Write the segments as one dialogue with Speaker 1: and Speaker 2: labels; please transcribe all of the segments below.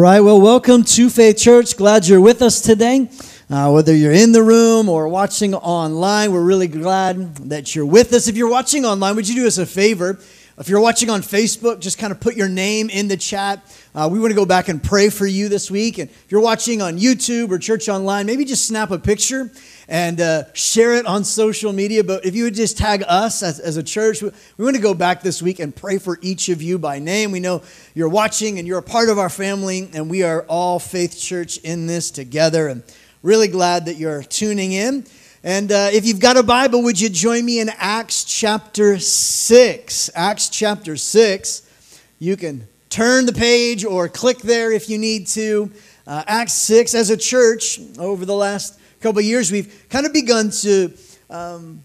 Speaker 1: Right, well, welcome to Faith Church. Glad you're with us today. Uh, whether you're in the room or watching online, we're really glad that you're with us. If you're watching online, would you do us a favor? If you're watching on Facebook, just kind of put your name in the chat. Uh, we want to go back and pray for you this week. And if you're watching on YouTube or Church Online, maybe just snap a picture and uh, share it on social media. But if you would just tag us as, as a church, we, we want to go back this week and pray for each of you by name. We know you're watching and you're a part of our family, and we are all Faith Church in this together. And really glad that you're tuning in. And uh, if you've got a Bible, would you join me in Acts chapter 6? Acts chapter 6. You can turn the page or click there if you need to. Uh, Acts 6, as a church, over the last couple of years, we've kind of begun to um,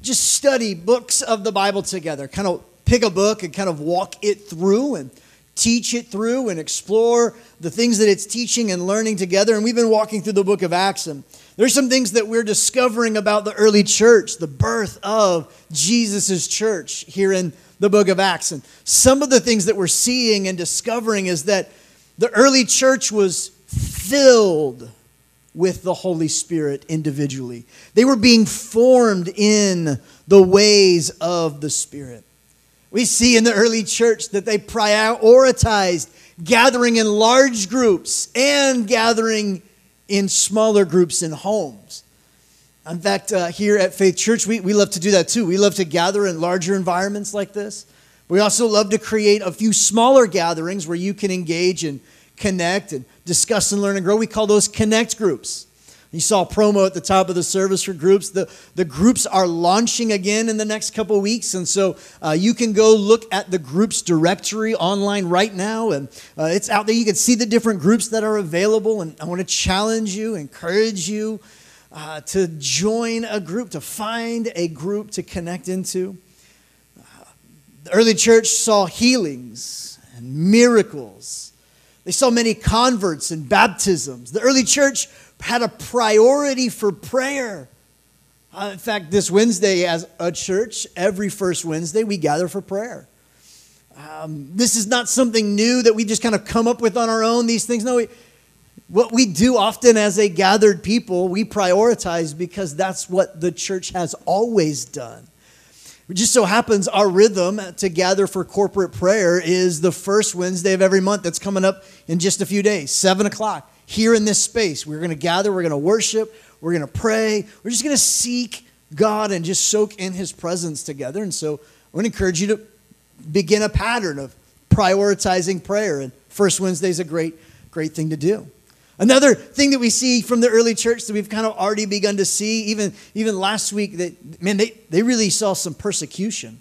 Speaker 1: just study books of the Bible together, kind of pick a book and kind of walk it through and teach it through and explore the things that it's teaching and learning together. And we've been walking through the book of Acts. And there's some things that we're discovering about the early church, the birth of Jesus' church here in the book of Acts. And some of the things that we're seeing and discovering is that the early church was filled with the Holy Spirit individually. They were being formed in the ways of the Spirit. We see in the early church that they prioritized gathering in large groups and gathering in smaller groups in homes. In fact, uh, here at Faith Church, we, we love to do that too. We love to gather in larger environments like this. We also love to create a few smaller gatherings where you can engage and connect and discuss and learn and grow. We call those connect groups. You saw promo at the top of the service for groups. The, the groups are launching again in the next couple weeks. And so uh, you can go look at the groups directory online right now. And uh, it's out there. You can see the different groups that are available. And I want to challenge you, encourage you uh, to join a group, to find a group to connect into. The early church saw healings and miracles. They saw many converts and baptisms. The early church had a priority for prayer. Uh, in fact, this Wednesday, as a church, every first Wednesday, we gather for prayer. Um, this is not something new that we just kind of come up with on our own, these things. No, we, what we do often as a gathered people, we prioritize because that's what the church has always done. It just so happens our rhythm to gather for corporate prayer is the first Wednesday of every month. That's coming up in just a few days, 7 o'clock here in this space. We're going to gather, we're going to worship, we're going to pray, we're just going to seek God and just soak in His presence together. And so I to encourage you to begin a pattern of prioritizing prayer. And First Wednesday is a great, great thing to do. Another thing that we see from the early church that we've kind of already begun to see, even, even last week, that man, they, they really saw some persecution.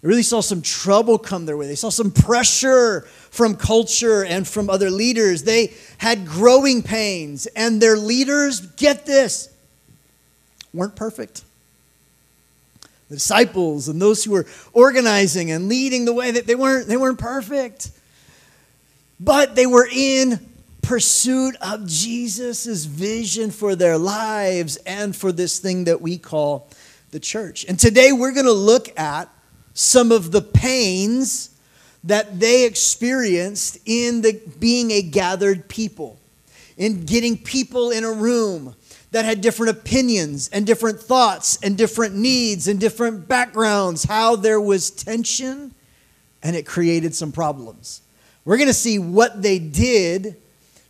Speaker 1: They really saw some trouble come their way. They saw some pressure from culture and from other leaders. They had growing pains, and their leaders, get this, weren't perfect. The disciples and those who were organizing and leading the way, that they weren't, they weren't perfect. But they were in pursuit of Jesus' vision for their lives and for this thing that we call the church. And today we're going to look at some of the pains that they experienced in the, being a gathered people, in getting people in a room that had different opinions and different thoughts and different needs and different backgrounds, how there was tension and it created some problems. We're going to see what they did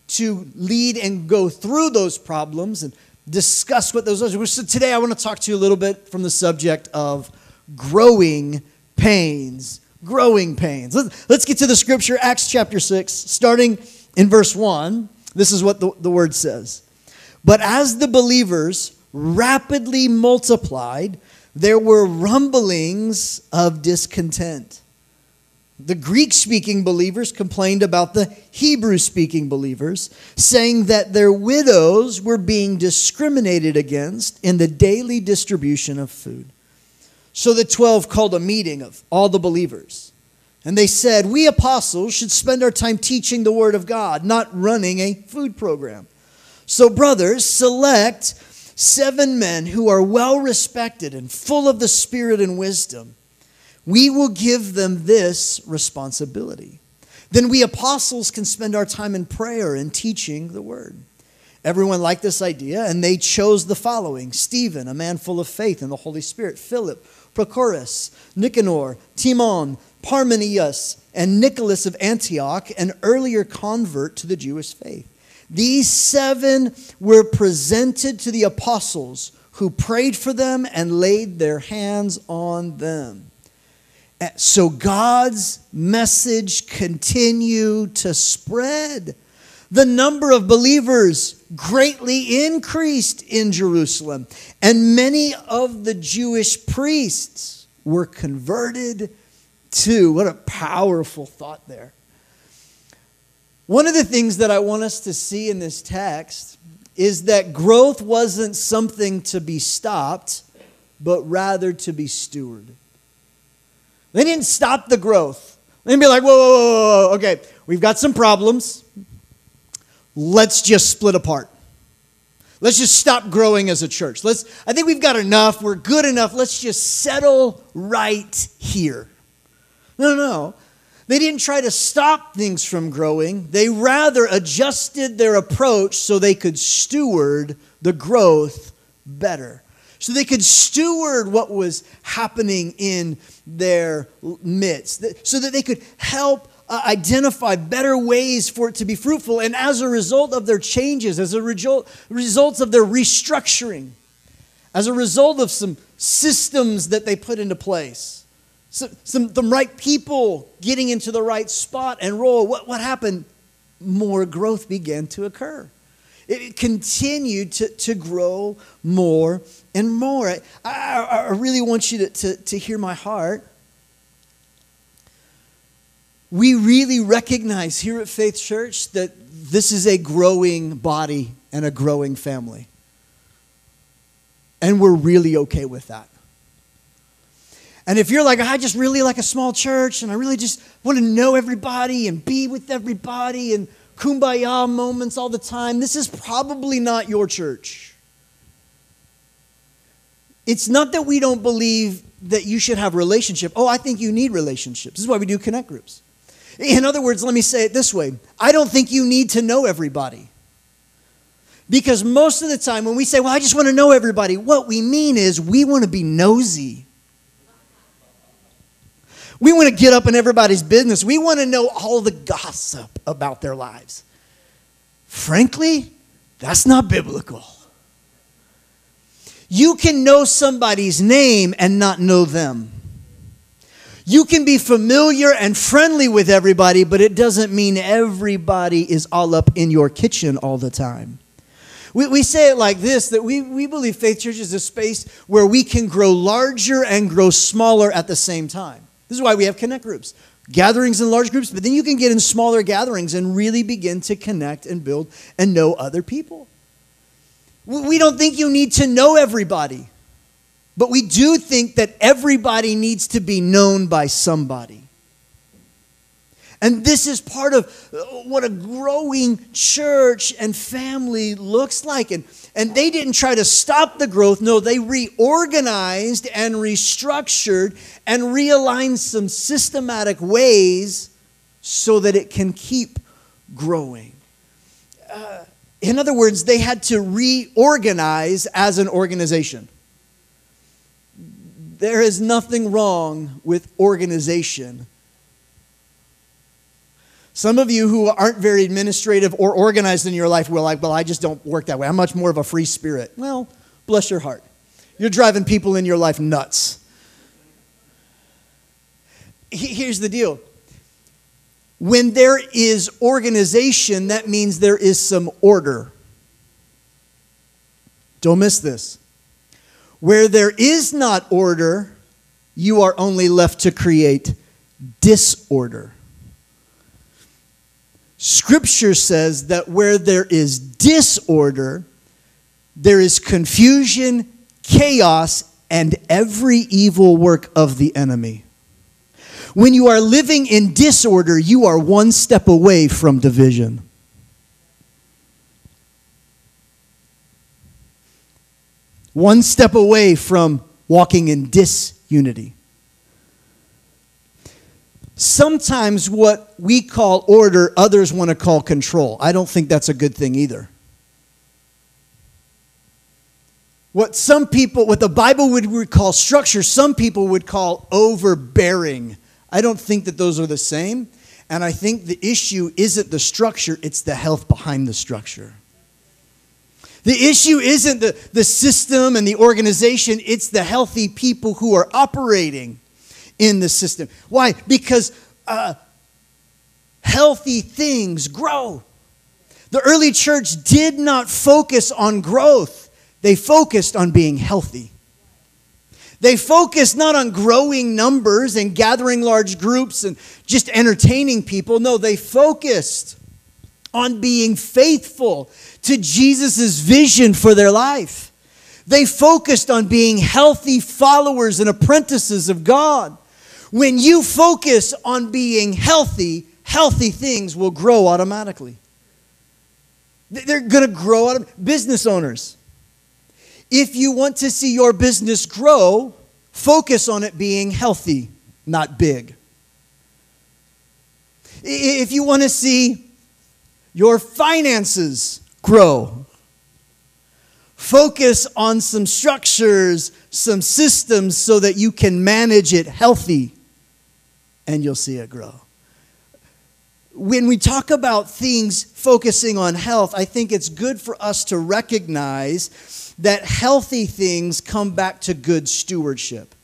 Speaker 1: to lead and go through those problems and discuss what those are. So today I want to talk to you a little bit from the subject of growing pains, growing pains. Let's get to the scripture, Acts chapter 6, starting in verse 1. This is what the, the word says. But as the believers rapidly multiplied, there were rumblings of discontent. The Greek speaking believers complained about the Hebrew speaking believers, saying that their widows were being discriminated against in the daily distribution of food. So the 12 called a meeting of all the believers. And they said, We apostles should spend our time teaching the word of God, not running a food program. So, brothers, select seven men who are well respected and full of the Spirit and wisdom. We will give them this responsibility. then we apostles can spend our time in prayer and teaching the word. Everyone liked this idea, and they chose the following Stephen, a man full of faith in the Holy Spirit, Philip, Prochorus, Nicanor, Timon, Parmenius, and Nicholas of Antioch, an earlier convert to the Jewish faith. These seven were presented to the apostles who prayed for them and laid their hands on them. So God's message continued to spread. The number of believers greatly increased in Jerusalem, and many of the Jewish priests were converted too. What a powerful thought there. One of the things that I want us to see in this text is that growth wasn't something to be stopped, but rather to be stewarded. They didn't stop the growth. They didn't be like, whoa, whoa, whoa, whoa, okay, we've got some problems. Let's just split apart. Let's just stop growing as a church. Let's, I think we've got enough. We're good enough. Let's just settle right here. No, no. They didn't try to stop things from growing. They rather adjusted their approach so they could steward the growth better so they could steward what was happening in their midst, so that they could help uh, identify better ways for it to be fruitful. And as a result of their changes, as a result, results of their restructuring, as a result of some systems that they put into place, some, some the right people getting into the right spot and role, what, what happened? More growth began to occur. It continued to, to grow more and more. I, I, I really want you to, to, to hear my heart. We really recognize here at Faith Church that this is a growing body and a growing family. And we're really okay with that. And if you're like, I just really like a small church and I really just want to know everybody and be with everybody and kumbaya moments all the time, this is probably not your church. It's not that we don't believe that you should have relationship. Oh, I think you need relationships. This is why we do connect groups. In other words, let me say it this way. I don't think you need to know everybody. Because most of the time when we say, well, I just want to know everybody, what we mean is we want to be nosy. We want to get up in everybody's business. We want to know all the gossip about their lives. Frankly, that's not biblical. You can know somebody's name and not know them. You can be familiar and friendly with everybody, but it doesn't mean everybody is all up in your kitchen all the time. We, we say it like this that we, we believe Faith Church is a space where we can grow larger and grow smaller at the same time. This is why we have connect groups. Gatherings in large groups, but then you can get in smaller gatherings and really begin to connect and build and know other people. We don't think you need to know everybody, but we do think that everybody needs to be known by somebody. And this is part of uh, what a growing church and family looks like. And, and they didn't try to stop the growth. No, they reorganized and restructured and realigned some systematic ways so that it can keep growing. Uh, in other words, they had to reorganize as an organization. There is nothing wrong with organization some of you who aren't very administrative or organized in your life will like, well, I just don't work that way. I'm much more of a free spirit. Well, bless your heart. You're driving people in your life nuts. Here's the deal when there is organization, that means there is some order. Don't miss this. Where there is not order, you are only left to create disorder. Scripture says that where there is disorder, there is confusion, chaos, and every evil work of the enemy. When you are living in disorder, you are one step away from division. One step away from walking in disunity. sometimes what we call order, others want to call control. I don't think that's a good thing either. What some people, what the Bible would call structure, some people would call overbearing. I don't think that those are the same. And I think the issue isn't the structure, it's the health behind the structure. The issue isn't the, the system and the organization, it's the healthy people who are operating in the system. Why? Because uh, healthy things grow. The early church did not focus on growth, they focused on being healthy. They focused not on growing numbers and gathering large groups and just entertaining people. No, they focused on being faithful to Jesus' vision for their life. They focused on being healthy followers and apprentices of God. When you focus on being healthy, healthy things will grow automatically. They're going to grow out of business owners. If you want to see your business grow, focus on it being healthy, not big. If you want to see your finances grow, focus on some structures, some systems so that you can manage it healthy and you'll see it grow. When we talk about things focusing on health, I think it's good for us to recognize that healthy things come back to good stewardship.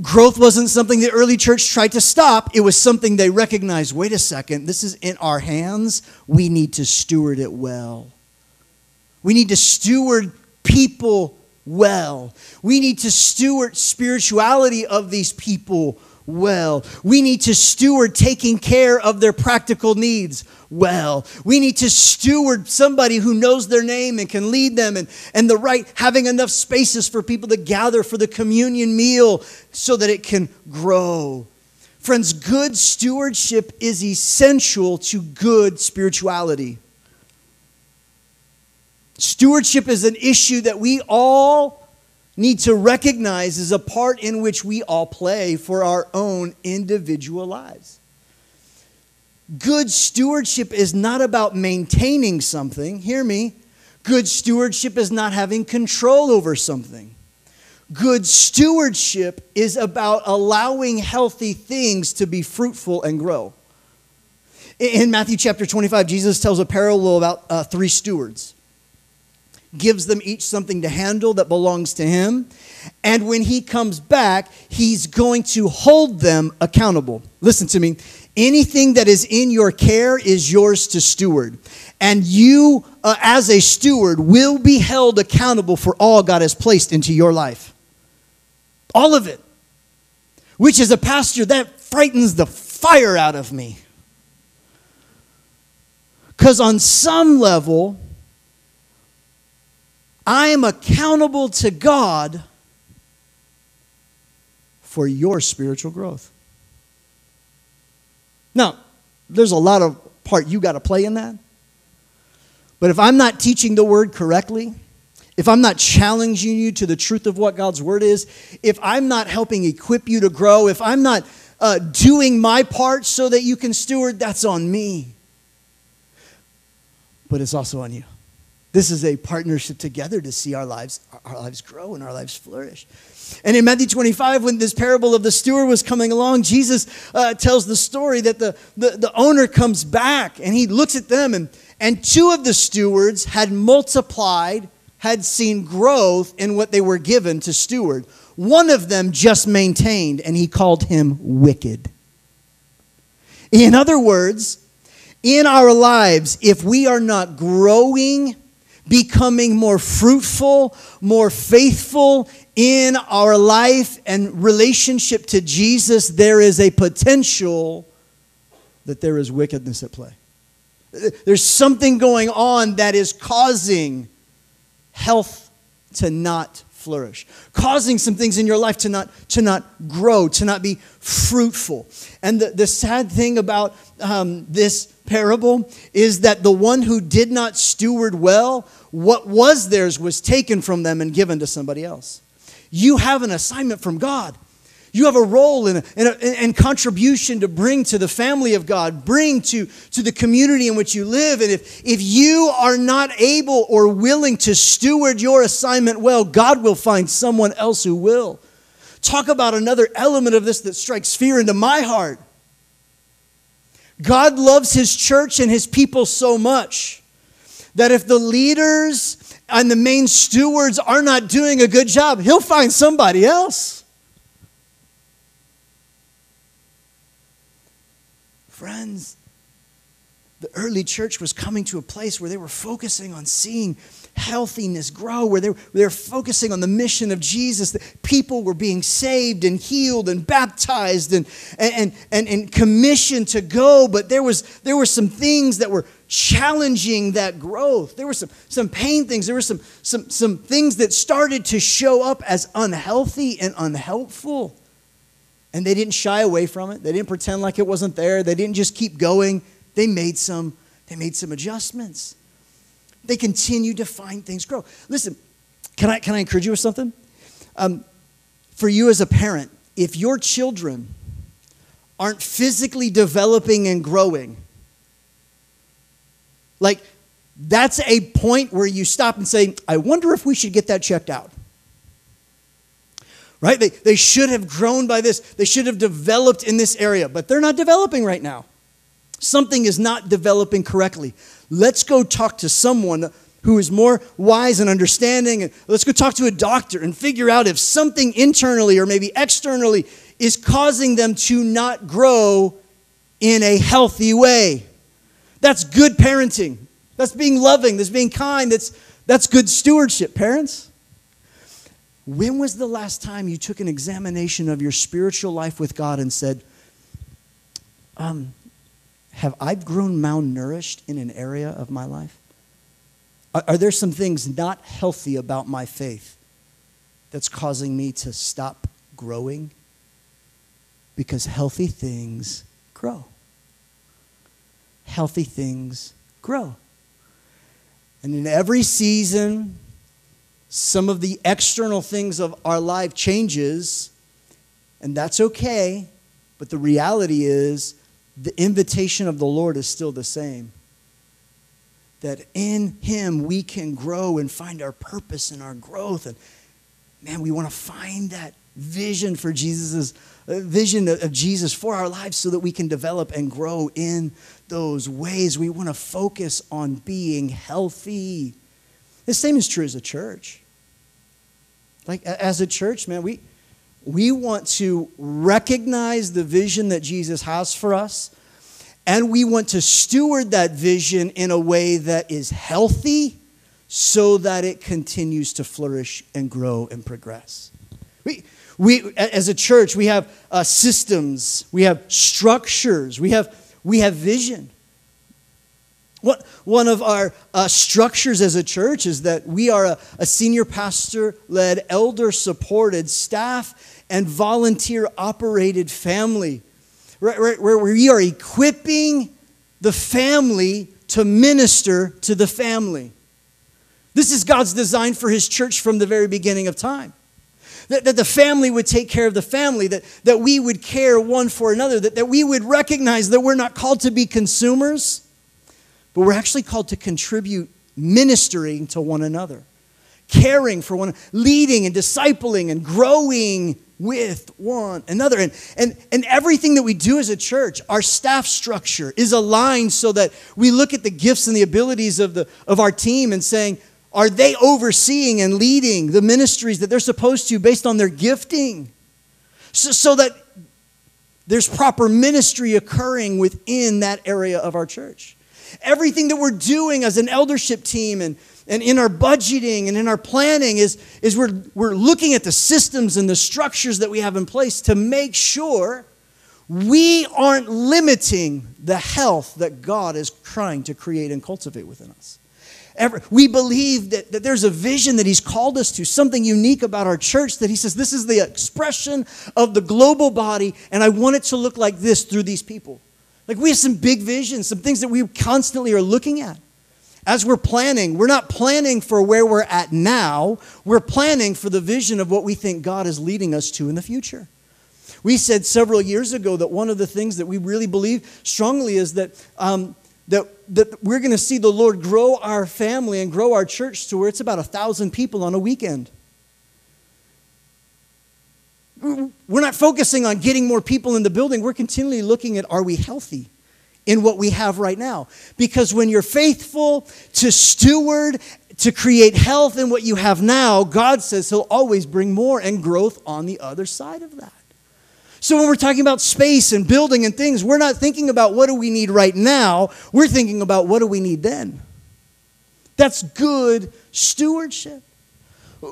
Speaker 1: Growth wasn't something the early church tried to stop. It was something they recognized wait a second, this is in our hands. We need to steward it well. We need to steward people well. We need to steward spirituality of these people well. We need to steward taking care of their practical needs well. We need to steward somebody who knows their name and can lead them and, and the right, having enough spaces for people to gather for the communion meal so that it can grow. Friends, good stewardship is essential to good spirituality. Stewardship is an issue that we all need to recognize is a part in which we all play for our own individual lives. Good stewardship is not about maintaining something. Hear me. Good stewardship is not having control over something. Good stewardship is about allowing healthy things to be fruitful and grow. In Matthew chapter 25, Jesus tells a parable about uh, three stewards gives them each something to handle that belongs to him. And when he comes back, he's going to hold them accountable. Listen to me. Anything that is in your care is yours to steward. And you, uh, as a steward, will be held accountable for all God has placed into your life. All of it. Which, as a pastor, that frightens the fire out of me. Because on some level, I am accountable to God for your spiritual growth. Now, there's a lot of part you got to play in that. But if I'm not teaching the word correctly, if I'm not challenging you to the truth of what God's word is, if I'm not helping equip you to grow, if I'm not uh, doing my part so that you can steward, that's on me. But it's also on you. This is a partnership together to see our lives, our lives grow and our lives flourish. And in Matthew 25, when this parable of the steward was coming along, Jesus uh, tells the story that the, the, the owner comes back and he looks at them, and, and two of the stewards had multiplied, had seen growth in what they were given to steward. One of them just maintained, and he called him wicked. In other words, in our lives, if we are not growing becoming more fruitful, more faithful in our life and relationship to Jesus, there is a potential that there is wickedness at play. There's something going on that is causing health to not flourish, causing some things in your life to not, to not grow, to not be fruitful. And the, the sad thing about um, this parable is that the one who did not steward well, what was theirs was taken from them and given to somebody else. You have an assignment from God. You have a role and, contribution to bring to the family of God, bring to, to the community in which you live. And if, if you are not able or willing to steward your assignment well, God will find someone else who will. Talk about another element of this that strikes fear into my heart. God loves his church and his people so much that if the leaders and the main stewards are not doing a good job, he'll find somebody else. Friends, the early church was coming to a place where they were focusing on seeing healthiness grow, where they were, they were focusing on the mission of Jesus, that people were being saved and healed and baptized and, and, and, and commissioned to go. But there, was, there were some things that were challenging that growth. There were some, some pain things. There were some, some, some things that started to show up as unhealthy and unhelpful. And they didn't shy away from it. They didn't pretend like it wasn't there. They didn't just keep going. They made some, they made some adjustments. They continue to find things grow. Listen, can I, can I encourage you with something? Um, for you as a parent, if your children aren't physically developing and growing, like, that's a point where you stop and say, I wonder if we should get that checked out. Right? They, they should have grown by this. They should have developed in this area, but they're not developing right now. Something is not developing correctly. Let's go talk to someone who is more wise and understanding. And let's go talk to a doctor and figure out if something internally or maybe externally is causing them to not grow in a healthy way. That's good parenting. That's being loving. That's being kind. That's, that's good stewardship, parents. When was the last time you took an examination of your spiritual life with God and said, um, Have I grown malnourished in an area of my life? Are, are there some things not healthy about my faith that's causing me to stop growing? Because healthy things grow healthy things grow. And in every season, some of the external things of our life changes, and that's okay. But the reality is, the invitation of the Lord is still the same. That in Him we can grow and find our purpose and our growth. And man, we want to find that vision for Jesus' uh, vision of Jesus for our lives so that we can develop and grow in those ways. We want to focus on being healthy. The same is true as a church. Like as a church, man, we we want to recognize the vision that Jesus has for us, and we want to steward that vision in a way that is healthy so that it continues to flourish and grow and progress. We, we, as a church, we have uh, systems, we have structures, we have, we have vision. What, one of our uh, structures as a church is that we are a, a senior pastor led, elder supported, staff and volunteer operated family, right, where we are equipping the family to minister to the family. This is God's design for His church from the very beginning of time that, that the family would take care of the family, that, that we would care one for another, that, that we would recognize that we're not called to be consumers, but we're actually called to contribute ministering to one another, caring for one, leading and discipling and growing with one another. And, and, and everything that we do as a church, our staff structure is aligned so that we look at the gifts and the abilities of, the, of our team and saying, are they overseeing and leading the ministries that they're supposed to based on their gifting? So, so that there's proper ministry occurring within that area of our church. Everything that we're doing as an eldership team and, and in our budgeting and in our planning is, is we're, we're looking at the systems and the structures that we have in place to make sure we aren't limiting the health that God is trying to create and cultivate within us. We believe that, that there's a vision that He's called us to, something unique about our church that He says, This is the expression of the global body, and I want it to look like this through these people. Like we have some big visions, some things that we constantly are looking at. As we're planning, we're not planning for where we're at now, we're planning for the vision of what we think God is leading us to in the future. We said several years ago that one of the things that we really believe strongly is that, um, that, that we're going to see the Lord grow our family and grow our church to where it's about a thousand people on a weekend. We're not focusing on getting more people in the building. We're continually looking at are we healthy in what we have right now? Because when you're faithful to steward, to create health in what you have now, God says He'll always bring more and growth on the other side of that. So when we're talking about space and building and things, we're not thinking about what do we need right now. We're thinking about what do we need then. That's good stewardship.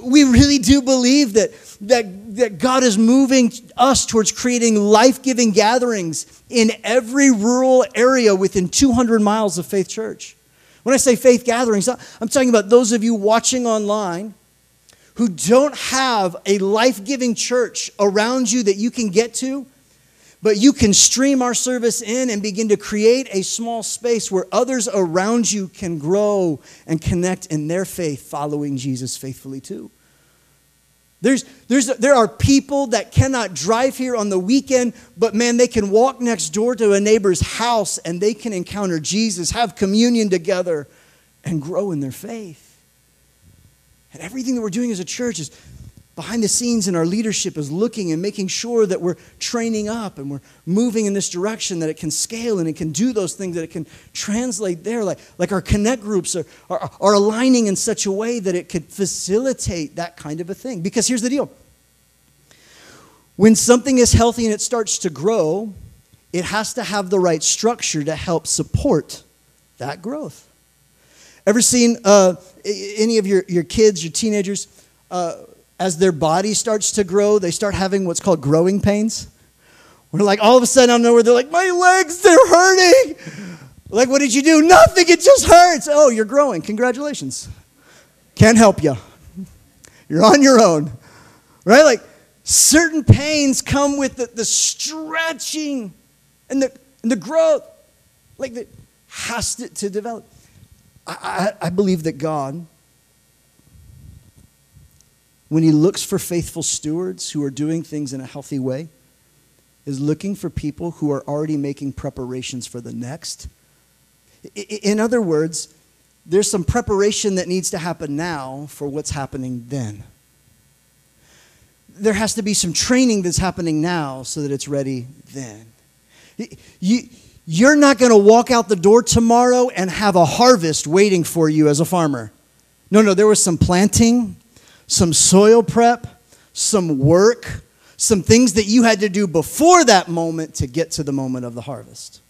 Speaker 1: We really do believe that, that, that God is moving us towards creating life giving gatherings in every rural area within 200 miles of Faith Church. When I say faith gatherings, I'm talking about those of you watching online who don't have a life giving church around you that you can get to, but you can stream our service in and begin to create a small space where others around you can grow and connect in their faith, following Jesus faithfully too. There's, there's, there are people that cannot drive here on the weekend, but man, they can walk next door to a neighbor's house and they can encounter Jesus, have communion together, and grow in their faith. And everything that we're doing as a church is behind the scenes and our leadership is looking and making sure that we're training up and we're moving in this direction that it can scale and it can do those things that it can translate there. Like, like our connect groups are, are, are aligning in such a way that it could facilitate that kind of a thing. Because here's the deal. When something is healthy and it starts to grow it has to have the right structure to help support that growth. Ever seen uh, any of your, your kids your teenagers uh, as their body starts to grow, they start having what's called growing pains. We're like all of a sudden out of nowhere, they're like, my legs, they're hurting. Like, what did you do? Nothing, it just hurts. Oh, you're growing. Congratulations. Can't help you. You're on your own. Right? Like, certain pains come with the, the stretching and the, and the growth. Like, that has to, to develop. I, I, I believe that God when he looks for faithful stewards who are doing things in a healthy way, is looking for people who are already making preparations for the next. In other words, there's some preparation that needs to happen now for what's happening then. There has to be some training that's happening now so that it's ready then. You, you're not going to walk out the door tomorrow and have a harvest waiting for you as a farmer. No, no, there was some planting, some soil prep, some work, some things that you had to do before that moment to get to the moment of the harvest.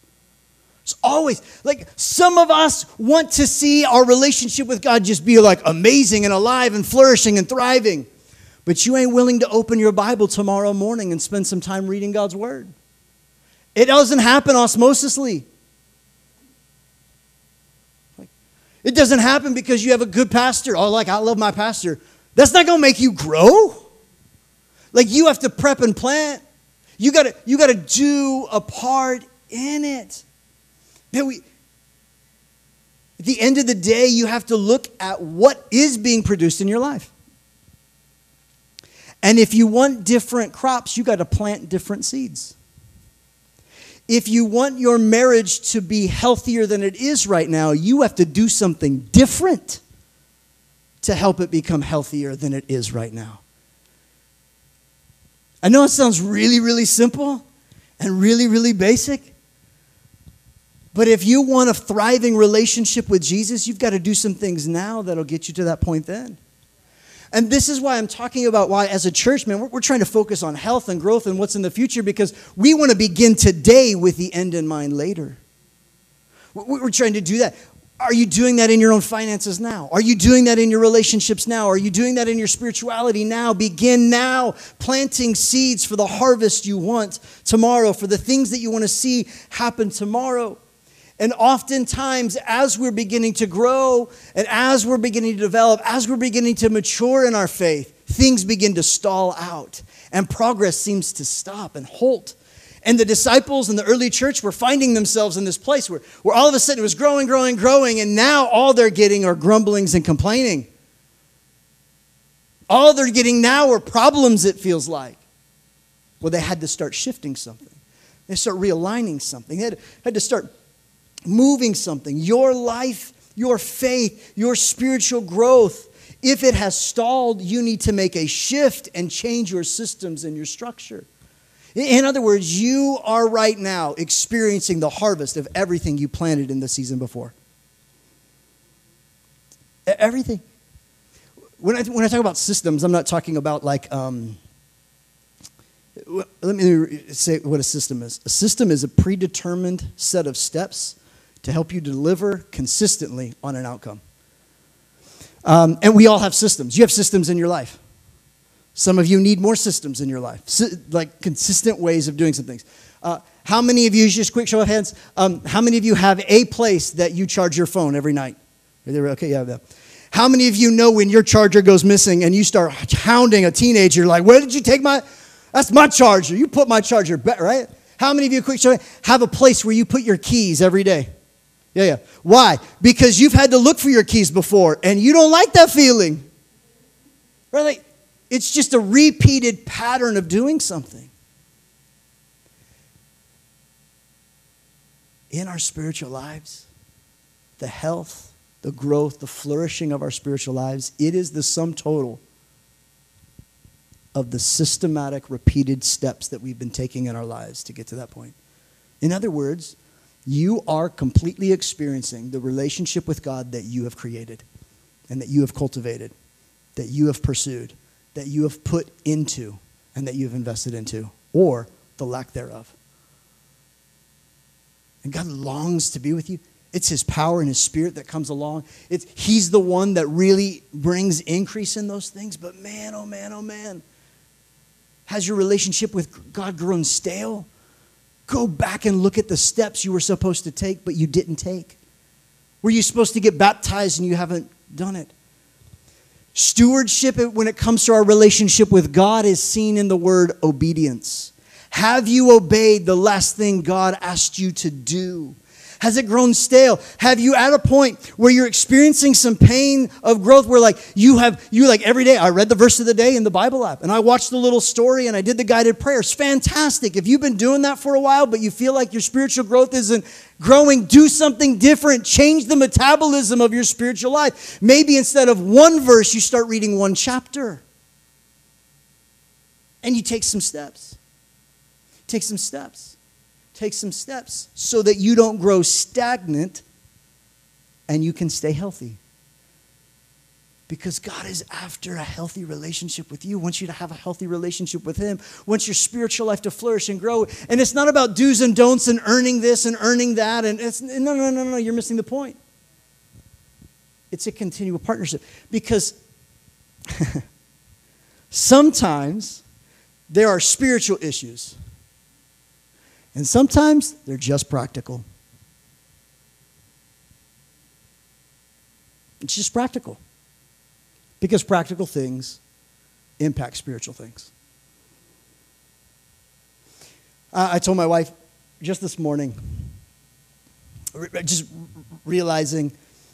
Speaker 1: It's always like some of us want to see our relationship with God just be like amazing and alive and flourishing and thriving. But you ain't willing to open your Bible tomorrow morning and spend some time reading God's Word. It doesn't happen osmosisly. It doesn't happen because you have a good pastor. Oh, like I love my pastor. That's not going to make you grow. Like you have to prep and plant. You got to you got to do a part in it. We at the end of the day, you have to look at what is being produced in your life. And if you want different crops, you got to plant different seeds. If you want your marriage to be healthier than it is right now, you have to do something different to help it become healthier than it is right now. I know it sounds really, really simple and really, really basic. But if you want a thriving relationship with Jesus, you've got to do some things now that'll get you to that point then. And this is why I'm talking about why, as a church, man, we're, we're, trying to focus on health and growth and what's in the future because we want to begin today with the end in mind later. We're trying to do that. Are you doing that in your own finances now? Are you doing that in your relationships now? Are you doing that in your spirituality now? Begin now planting seeds for the harvest you want tomorrow, for the things that you want to see happen tomorrow. And oftentimes, as we're beginning to grow and as we're beginning to develop, as we're beginning to mature in our faith, things begin to stall out and progress seems to stop and halt. And the disciples and the early church were finding themselves in this place where, where all of a sudden it was growing, growing, growing, and now all they're getting are grumblings and complaining. All they're getting now are problems, it feels like. Well, they had to start shifting something. They start realigning something. They had, had to start moving something. Your life, your faith, your spiritual growth, if it has stalled, you need to make a shift and change your systems and your structure. In other words, you are right now experiencing the harvest of everything you planted in the season before. Everything. When I, when I talk about systems, I'm not talking about like, um, let me say what a system is. A system is a predetermined set of steps to help you deliver consistently on an outcome. Um, and we all have systems. You have systems in your life. Some of you need more systems in your life, like consistent ways of doing some things. Uh, how many of you, just quick show of hands, um, how many of you have a place that you charge your phone every night? Okay, yeah, yeah. How many of you know when your charger goes missing and you start hounding a teenager, like, where did you take my, that's my charger. You put my charger, back, right? How many of you, quick show, have a place where you put your keys every day? Yeah, yeah. Why? Because you've had to look for your keys before and you don't like that feeling. Right? Like, it's just a repeated pattern of doing something. In our spiritual lives, the health, the growth, the flourishing of our spiritual lives, it is the sum total of the systematic, repeated steps that we've been taking in our lives to get to that point. In other words, you are completely experiencing the relationship with God that you have created and that you have cultivated, that you have pursued, that you have put into, and that you have invested into, or the lack thereof. And God longs to be with you. It's His power and His Spirit that comes along. It's, he's the one that really brings increase in those things. But man, oh man, oh man, has your relationship with God grown stale? Go back and look at the steps you were supposed to take, but you didn't take. Were you supposed to get baptized and you haven't done it? Stewardship, when it comes to our relationship with God, is seen in the word obedience. Have you obeyed the last thing God asked you to do? Has it grown stale? Have you at a point where you're experiencing some pain of growth where like you have you like every day I read the verse of the day in the Bible app and I watched the little story and I did the guided prayers. Fantastic. If you've been doing that for a while but you feel like your spiritual growth isn't growing, do something different. Change the metabolism of your spiritual life. Maybe instead of one verse you start reading one chapter. And you take some steps. Take some steps take some steps so that you don't grow stagnant and you can stay healthy. Because God is after a healthy relationship with you, wants you to have a healthy relationship with Him, wants your spiritual life to flourish and grow. And it's not about do's and don'ts and earning this and earning that. And it's no, no, no, no, you're missing the point. It's a continual partnership. Because sometimes there are spiritual issues and sometimes they're just practical. It's just practical. Because practical things impact spiritual things. I told my wife just this morning, just realizing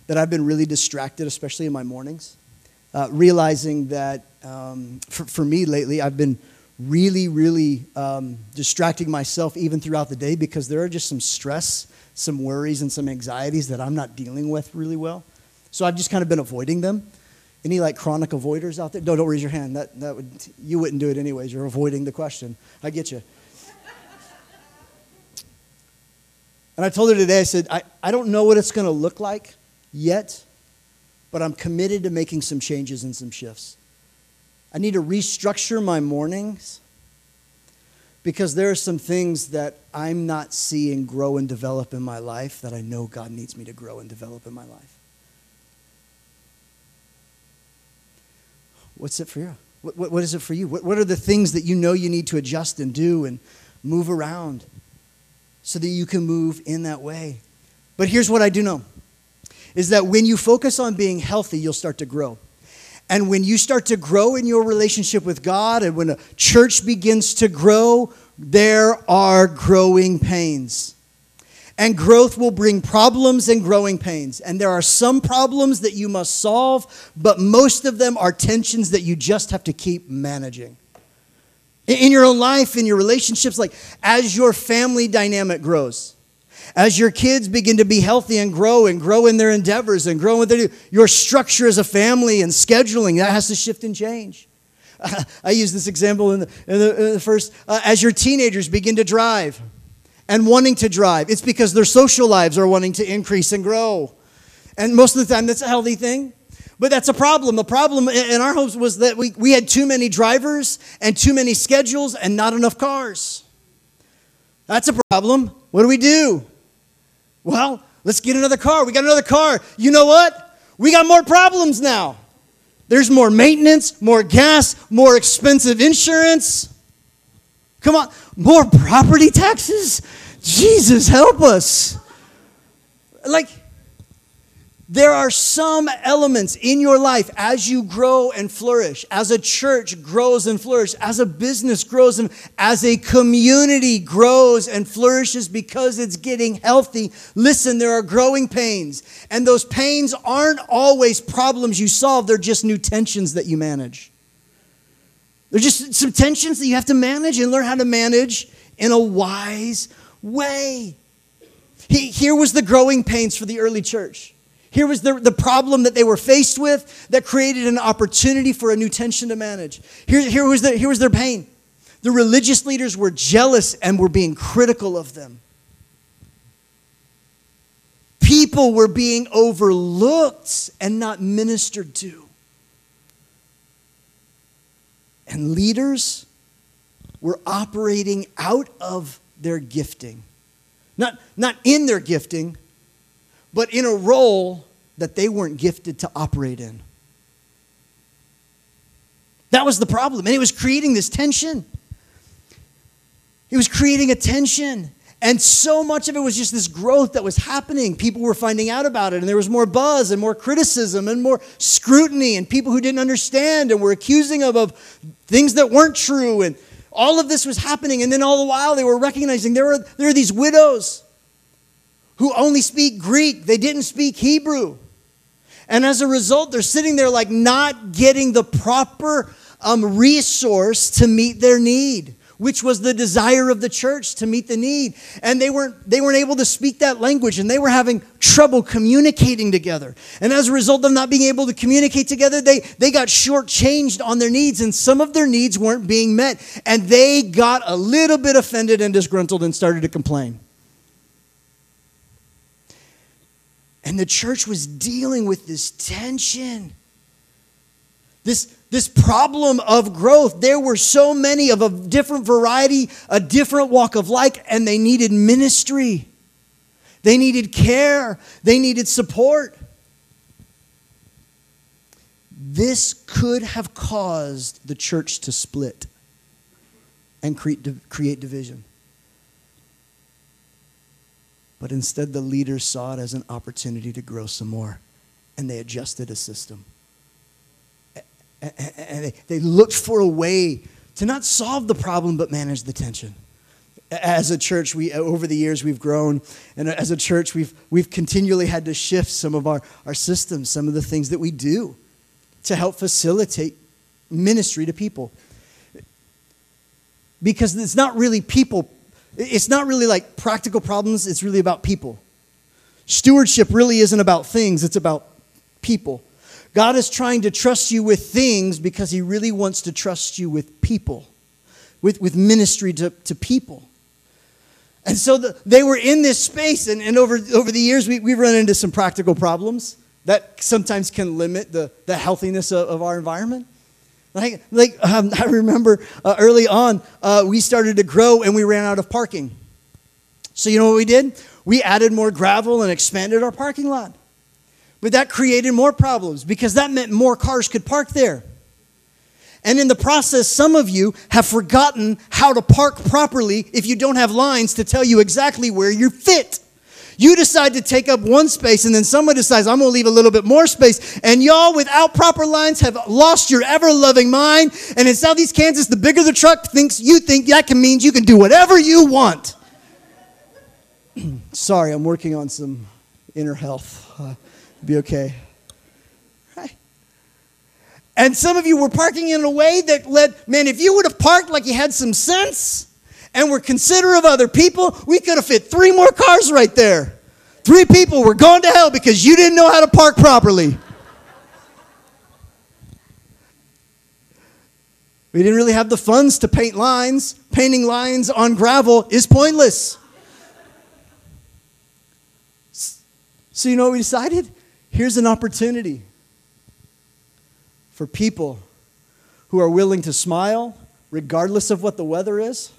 Speaker 1: that I've been really distracted, especially in my mornings. Uh, realizing that um, for, for me lately, I've been really, really um, distracting myself even throughout the day because there are just some stress, some worries, and some anxieties that I'm not dealing with really well. So I've just kind of been avoiding them. Any like chronic avoiders out there? No, don't raise your hand. That, that would, you wouldn't do it anyways. You're avoiding the question. I get you. And I told her today, I said, I, I don't know what it's going to look like yet, but I'm committed to making some changes and some shifts. I need to restructure my mornings because there are some things that I'm not seeing grow and develop in my life that I know God needs me to grow and develop in my life. What's it for you? What, what, what is it for you? What, what are the things that you know you need to adjust and do and move around so that you can move in that way? But here's what I do know is that when you focus on being healthy, you'll start to grow. And when you start to grow in your relationship with God and when a church begins to grow, there are growing pains. And growth will bring problems and growing pains. And there are some problems that you must solve, but most of them are tensions that you just have to keep managing. In your own life, in your relationships, like as your family dynamic grows, as your kids begin to be healthy and grow and grow in their endeavors and grow in their your structure as a family and scheduling, that has to shift and change. I use this example in the, in the, in the first, uh, as your teenagers begin to drive and wanting to drive, it's because their social lives are wanting to increase and grow. And most of the time, that's a healthy thing. But that's a problem. The problem in our homes was that we, we had too many drivers and too many schedules and not enough cars. That's a problem. What do we do? Well, let's get another car. We got another car. You know what? We got more problems now. There's more maintenance, more gas, more expensive insurance. Come on, more property taxes? Jesus, help us. Like, there are some elements in your life as you grow and flourish, as a church grows and flourishes, as a business grows and as a community grows and flourishes because it's getting healthy. Listen, there are growing pains, and those pains aren't always problems you solve, they're just new tensions that you manage. They're just some tensions that you have to manage and learn how to manage in a wise way. Here was the growing pains for the early church. Here was the, the problem that they were faced with that created an opportunity for a new tension to manage. Here, here, was the, here was their pain. The religious leaders were jealous and were being critical of them. People were being overlooked and not ministered to. And leaders were operating out of their gifting. Not, not in their gifting, but in a role that they weren't gifted to operate in. That was the problem. And it was creating this tension. It was creating a tension. And so much of it was just this growth that was happening. People were finding out about it, and there was more buzz and more criticism and more scrutiny, and people who didn't understand and were accusing of, of things that weren't true. And all of this was happening. And then all the while, they were recognizing there are, there are these widows who only speak Greek, they didn't speak Hebrew. And as a result, they're sitting there like not getting the proper um, resource to meet their need which was the desire of the church to meet the need. And they weren't they weren't able to speak that language and they were having trouble communicating together. And as a result of not being able to communicate together they they got shortchanged on their needs and some of their needs weren't being met. And they got a little bit offended and disgruntled and started to complain And the church was dealing with this tension, this, this problem of growth. There were so many of a different variety, a different walk of life, and they needed ministry. They needed care. They needed support. This could have caused the church to split and create, create division. But instead, the leaders saw it as an opportunity to grow some more, and they adjusted a system. And they looked for a way to not solve the problem, but manage the tension. As a church, we, over the years, we've grown, and as a church, we've, we've continually had to shift some of our, our systems, some of the things that we do to help facilitate ministry to people. Because it's not really people it's not really like practical problems, it's really about people. Stewardship really isn't about things, it's about people. God is trying to trust you with things because He really wants to trust you with people, with, with ministry to, to people. And so the, they were in this space, and, and over, over the years, we, we've run into some practical problems that sometimes can limit the, the healthiness of, of our environment. Like, like um, I remember uh, early on, uh, we started to grow and we ran out of parking. So, you know what we did? We added more gravel and expanded our parking lot. But that created more problems because that meant more cars could park there. And in the process, some of you have forgotten how to park properly if you don't have lines to tell you exactly where you fit. You decide to take up one space, and then someone decides, I'm going to leave a little bit more space. And y'all, without proper lines, have lost your ever loving mind. And in Southeast Kansas, the bigger the truck thinks you think that can means you can do whatever you want. Sorry, I'm working on some inner health. Uh, be okay. And some of you were parking in a way that led, man, if you would have parked like you had some sense and we're considerate of other people, we could have fit three more cars right there. Three people were going to hell because you didn't know how to park properly. We didn't really have the funds to paint lines. Painting lines on gravel is pointless. So, you know what we decided? Here's an opportunity for people who are willing to smile regardless of what the weather is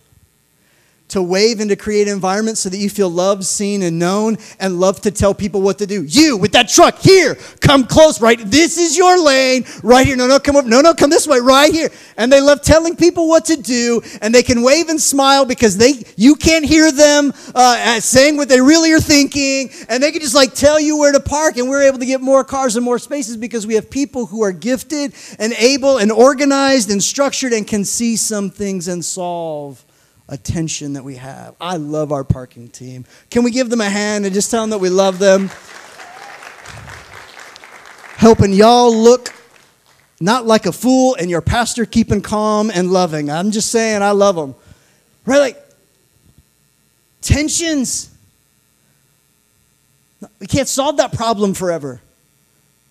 Speaker 1: to wave and to create an environment so that you feel loved, seen, and known, and love to tell people what to do. You with that truck here, come close, right? This is your lane, right here. No, no, come over. No, no, come this way, right here. And they love telling people what to do, and they can wave and smile because they you can't hear them uh, saying what they really are thinking, and they can just like tell you where to park. And we're able to get more cars and more spaces because we have people who are gifted and able and organized and structured and can see some things and solve attention that we have. I love our parking team. Can we give them a hand and just tell them that we love them? Helping y'all look not like a fool and your pastor keeping calm and loving. I'm just saying, I love them. Right? Like, tensions. We can't solve that problem forever.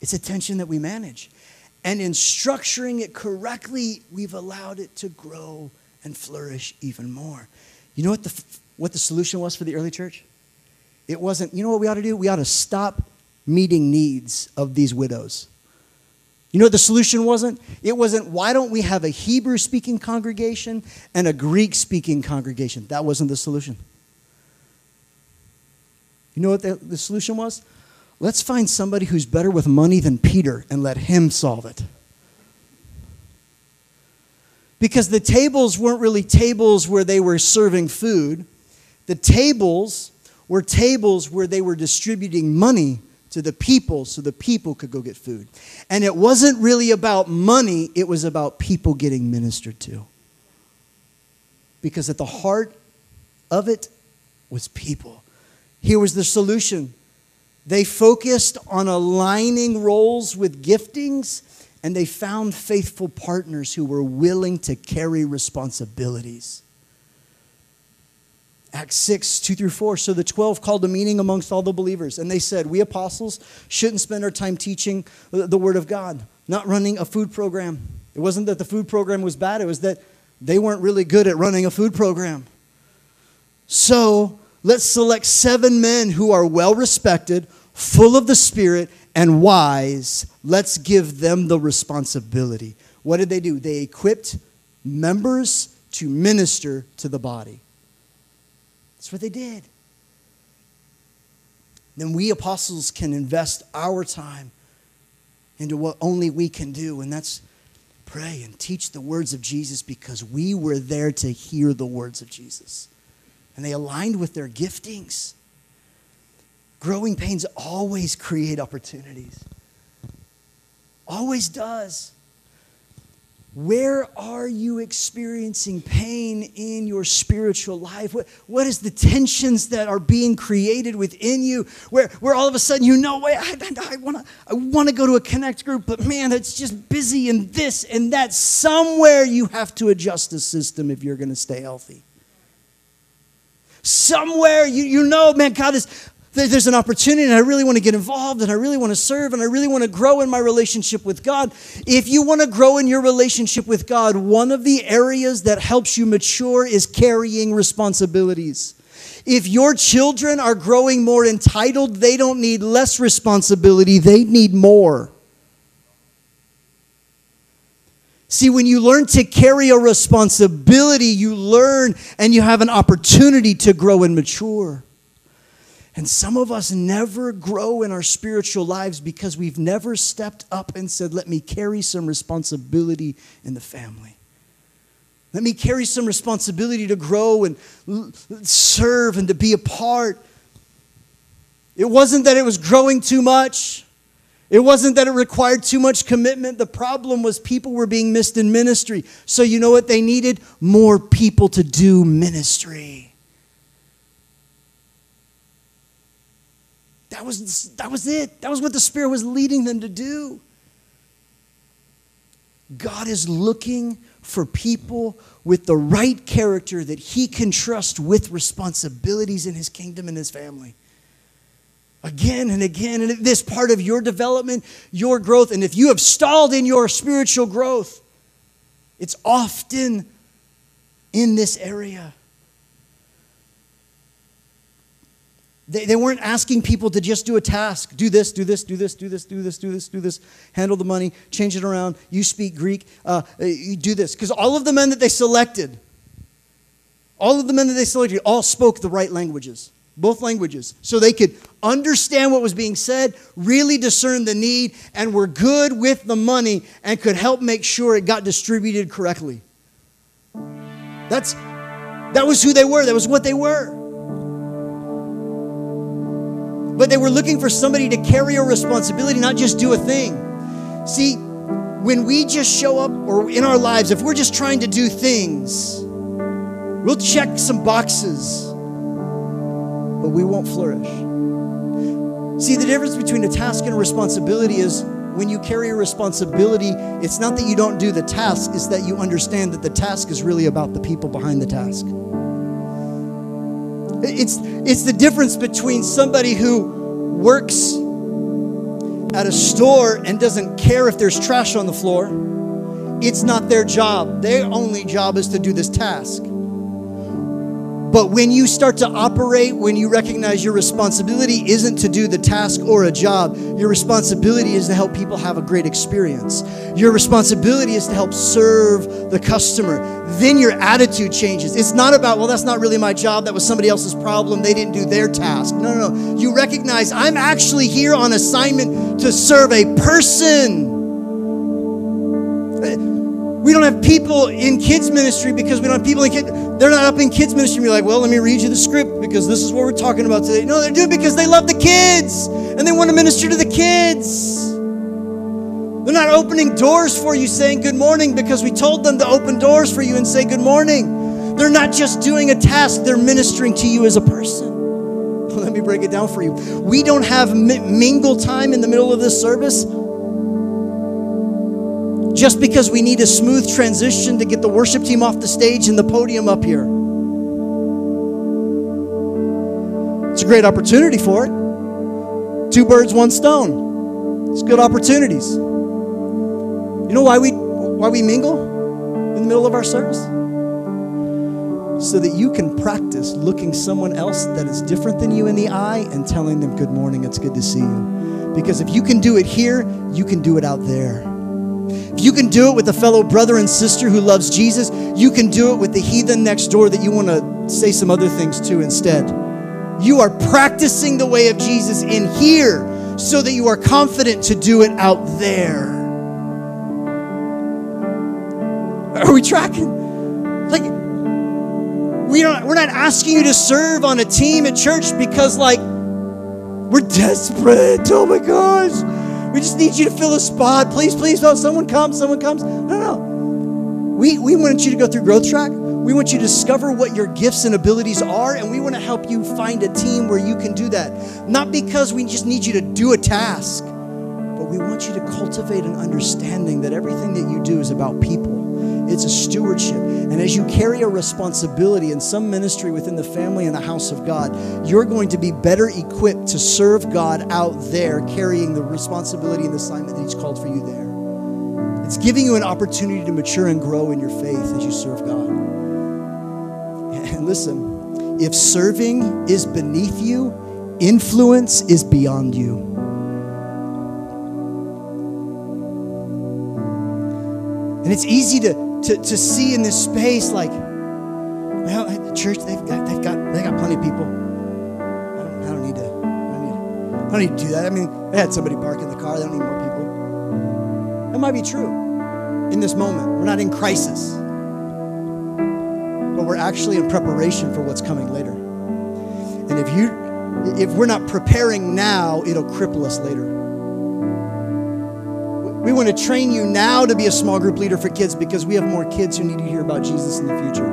Speaker 1: It's a tension that we manage. And in structuring it correctly, we've allowed it to grow and flourish even more. You know what the, what the solution was for the early church? It wasn't, you know what we ought to do? We ought to stop meeting needs of these widows. You know what the solution wasn't? It wasn't, why don't we have a Hebrew speaking congregation and a Greek speaking congregation? That wasn't the solution. You know what the, the solution was? Let's find somebody who's better with money than Peter and let him solve it because the tables weren't really tables where they were serving food. The tables were tables where they were distributing money to the people so the people could go get food. And it wasn't really about money, it was about people getting ministered to. Because at the heart of it was people. Here was the solution. They focused on aligning roles with giftings and they found faithful partners who were willing to carry responsibilities. Acts 6, 2 through 4. So the 12 called a meeting amongst all the believers, and they said, We apostles shouldn't spend our time teaching the word of God, not running a food program. It wasn't that the food program was bad, it was that they weren't really good at running a food program. So let's select seven men who are well respected, full of the Spirit, and wise, let's give them the responsibility. What did they do? They equipped members to minister to the body. That's what they did. Then we apostles can invest our time into what only we can do, and that's pray and teach the words of Jesus because we were there to hear the words of Jesus. And they aligned with their giftings. Growing pains always create opportunities. Always does. Where are you experiencing pain in your spiritual life? What, what is the tensions that are being created within you where, where all of a sudden you know, wait, I, I, I want to I wanna go to a connect group, but man, it's just busy and this and that. Somewhere you have to adjust the system if you're going to stay healthy. Somewhere you, you know, man, God is there's an opportunity and I really want to get involved and I really want to serve and I really want to grow in my relationship with God. If you want to grow in your relationship with God, one of the areas that helps you mature is carrying responsibilities. If your children are growing more entitled, they don't need less responsibility, they need more. See, when you learn to carry a responsibility, you learn and you have an opportunity to grow and mature. And some of us never grow in our spiritual lives because we've never stepped up and said, Let me carry some responsibility in the family. Let me carry some responsibility to grow and serve and to be a part. It wasn't that it was growing too much. It wasn't that it required too much commitment. The problem was people were being missed in ministry. So, you know what they needed? More people to do ministry. That was, that was it. That was what the Spirit was leading them to do. God is looking for people with the right character that he can trust with responsibilities in his kingdom and his family. Again and again, and this part of your development, your growth, and if you have stalled in your spiritual growth, it's often in this area. They, they weren't asking people to just do a task do this, do this, do this, do this, do this, do this, do this, handle the money, change it around. You speak Greek, uh, you do this. Because all of the men that they selected, all of the men that they selected, all spoke the right languages, both languages. So they could understand what was being said, really discern the need, and were good with the money and could help make sure it got distributed correctly. That's, that was who they were, that was what they were but they were looking for somebody to carry a responsibility, not just do a thing. See, when we just show up or in our lives, if we're just trying to do things, we'll check some boxes, but we won't flourish. See, the difference between a task and a responsibility is when you carry a responsibility, it's not that you don't do the task, it's that you understand that the task is really about the people behind the task. It's, it's the difference between somebody who works at a store and doesn't care if there's trash on the floor. It's not their job. Their only job is to do this task. But when you start to operate, when you recognize your responsibility isn't to do the task or a job, your responsibility is to help people have a great experience. Your responsibility is to help serve the customer. Then your attitude changes. It's not about, well, that's not really my job. That was somebody else's problem. They didn't do their task. No, no, no. You recognize I'm actually here on assignment to serve a person. We don't have people in kids ministry because we don't have people in kids. They're not up in kids ministry. You're like, well, let me read you the script because this is what we're talking about today. No, they do because they love the kids and they want to minister to the kids. They're not opening doors for you saying good morning because we told them to open doors for you and say good morning. They're not just doing a task, they're ministering to you as a person. Let me break it down for you. We don't have mingle time in the middle of this service just because we need a smooth transition to get the worship team off the stage and the podium up here. It's a great opportunity for it. Two birds, one stone. It's good opportunities. You know why we why we mingle in the middle of our service? So that you can practice looking someone else that is different than you in the eye and telling them good morning, it's good to see you. Because if you can do it here, you can do it out there. If you can do it with a fellow brother and sister who loves Jesus, you can do it with the heathen next door that you want to say some other things to instead. You are practicing the way of Jesus in here so that you are confident to do it out there. Are we tracking? Like, we don't, we're not asking you to serve on a team at church because, like, we're desperate. Oh my gosh. We just need you to fill a spot. Please, please, oh, someone comes, someone comes. No, no. We, we want you to go through Growth Track. We want you to discover what your gifts and abilities are, and we want to help you find a team where you can do that. Not because we just need you to do a task, but we want you to cultivate an understanding that everything that you do is about people. It's a stewardship. And as you carry a responsibility in some ministry within the family and the house of God, you're going to be better equipped to serve God out there, carrying the responsibility and the assignment that He's called for you there. It's giving you an opportunity to mature and grow in your faith as you serve God. And listen, if serving is beneath you, influence is beyond you. And it's easy to to, to see in this space like, well, the church, they've got, they've got, they got plenty of people. I don't, I don't need to, I don't need, I don't need to do that. I mean, they had somebody park in the car. They don't need more people. That might be true in this moment. We're not in crisis, but we're actually in preparation for what's coming later. And if you, if we're not preparing now, it'll cripple us later. We want to train you now to be a small group leader for kids because we have more kids who need to hear about Jesus in the future.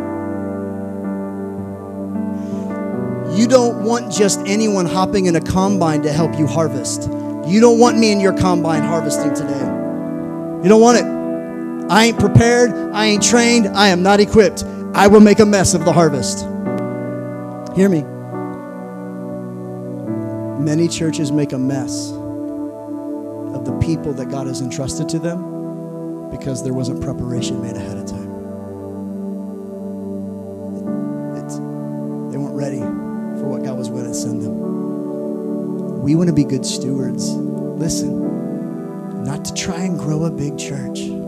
Speaker 1: You don't want just anyone hopping in a combine to help you harvest. You don't want me in your combine harvesting today. You don't want it. I ain't prepared, I ain't trained, I am not equipped. I will make a mess of the harvest. Hear me. Many churches make a mess the people that God has entrusted to them because there wasn't preparation made ahead of time. It's, they weren't ready for what God was going to send them. We want to be good stewards. Listen, not to try and grow a big church. You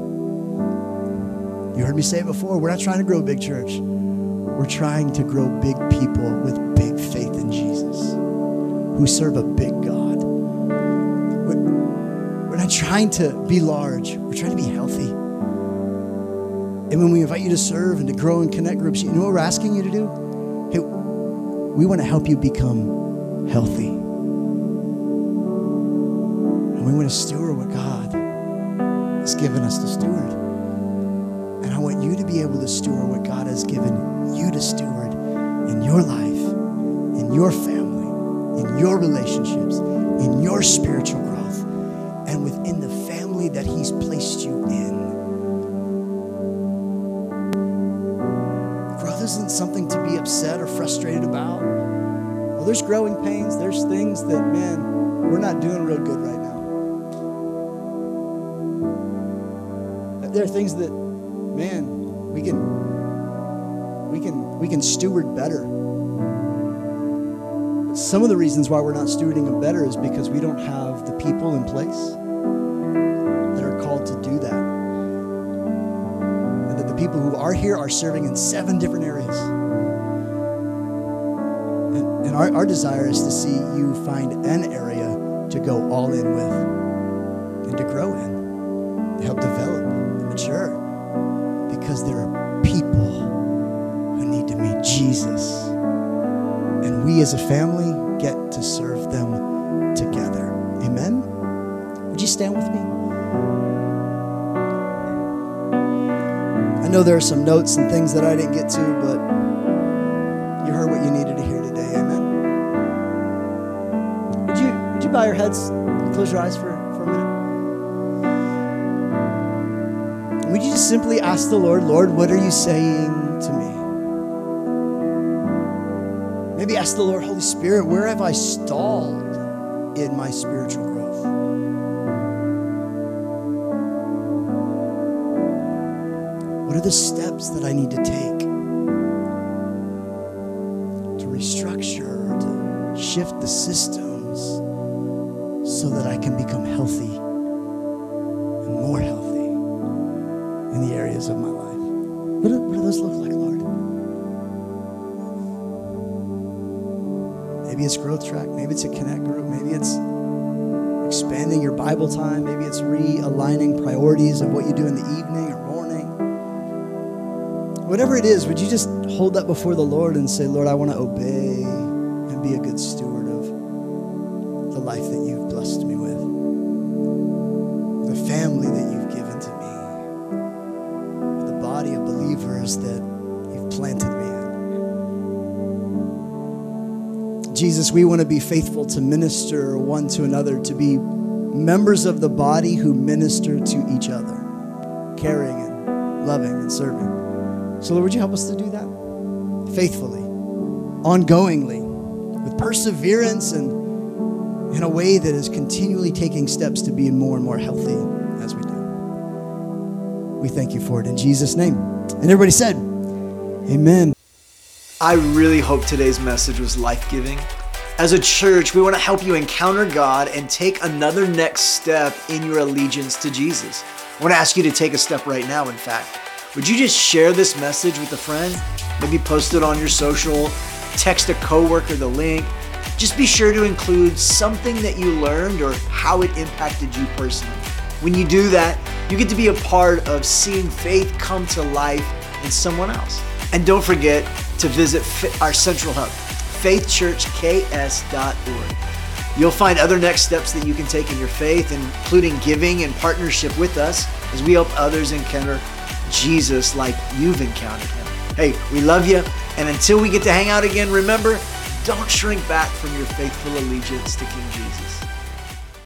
Speaker 1: heard me say it before. We're not trying to grow a big church. We're trying to grow big people with big faith in Jesus who serve a big not trying to be large, we're trying to be healthy. And when we invite you to serve and to grow in connect groups, you know what we're asking you to do? Hey, we want to help you become healthy. And we want to steward what God has given us to steward. And I want you to be able to steward what God has given you to steward in your life, in your family, in your relationships, in your spiritual He's placed you in. Growth isn't something to be upset or frustrated about. Well, there's growing pains, there's things that, man, we're not doing real good right now. There are things that, man, we can we can we can steward better. Some of the reasons why we're not stewarding them better is because we don't have the people in place who are here are serving in seven different areas. And, and our, our desire is to see you find an area to go all in with and to grow in, to help develop and mature. Because there are people who need to meet Jesus. And we as a family get to serve them together. Amen? Would you stand with me? Know there are some notes and things that I didn't get to, but you heard what you needed to hear today. Amen. Would you would you bow your heads and close your eyes for, for a minute? Would you just simply ask the Lord, Lord, what are you saying to me? Maybe ask the Lord, Holy Spirit, where have I stalled in my spiritual are the steps that I need to take to restructure, to shift the systems Whatever it is, would you just hold that before the Lord and say, Lord, I want to obey and be a good steward of the life that you've blessed me with, the family that you've given to me, the body of believers that you've planted me in. Jesus, we want to be faithful to minister one to another, to be members of the body who minister to each other, caring and loving and serving. So, Lord, would you help us to do that faithfully, ongoingly, with perseverance, and in a way that is continually taking steps to be more and more healthy as we do? We thank you for it in Jesus' name. And everybody said, Amen.
Speaker 2: I really hope today's message was life giving. As a church, we want to help you encounter God and take another next step in your allegiance to Jesus. I want to ask you to take a step right now, in fact. Would you just share this message with a friend? Maybe post it on your social, text a coworker the link. Just be sure to include something that you learned or how it impacted you personally. When you do that, you get to be a part of seeing faith come to life in someone else. And don't forget to visit our central hub, faithchurchks.org. You'll find other next steps that you can take in your faith, including giving and partnership with us as we help others encounter Jesus like you've encountered him. Hey, we love you. And until we get to hang out again, remember, don't shrink back from your faithful allegiance to King Jesus.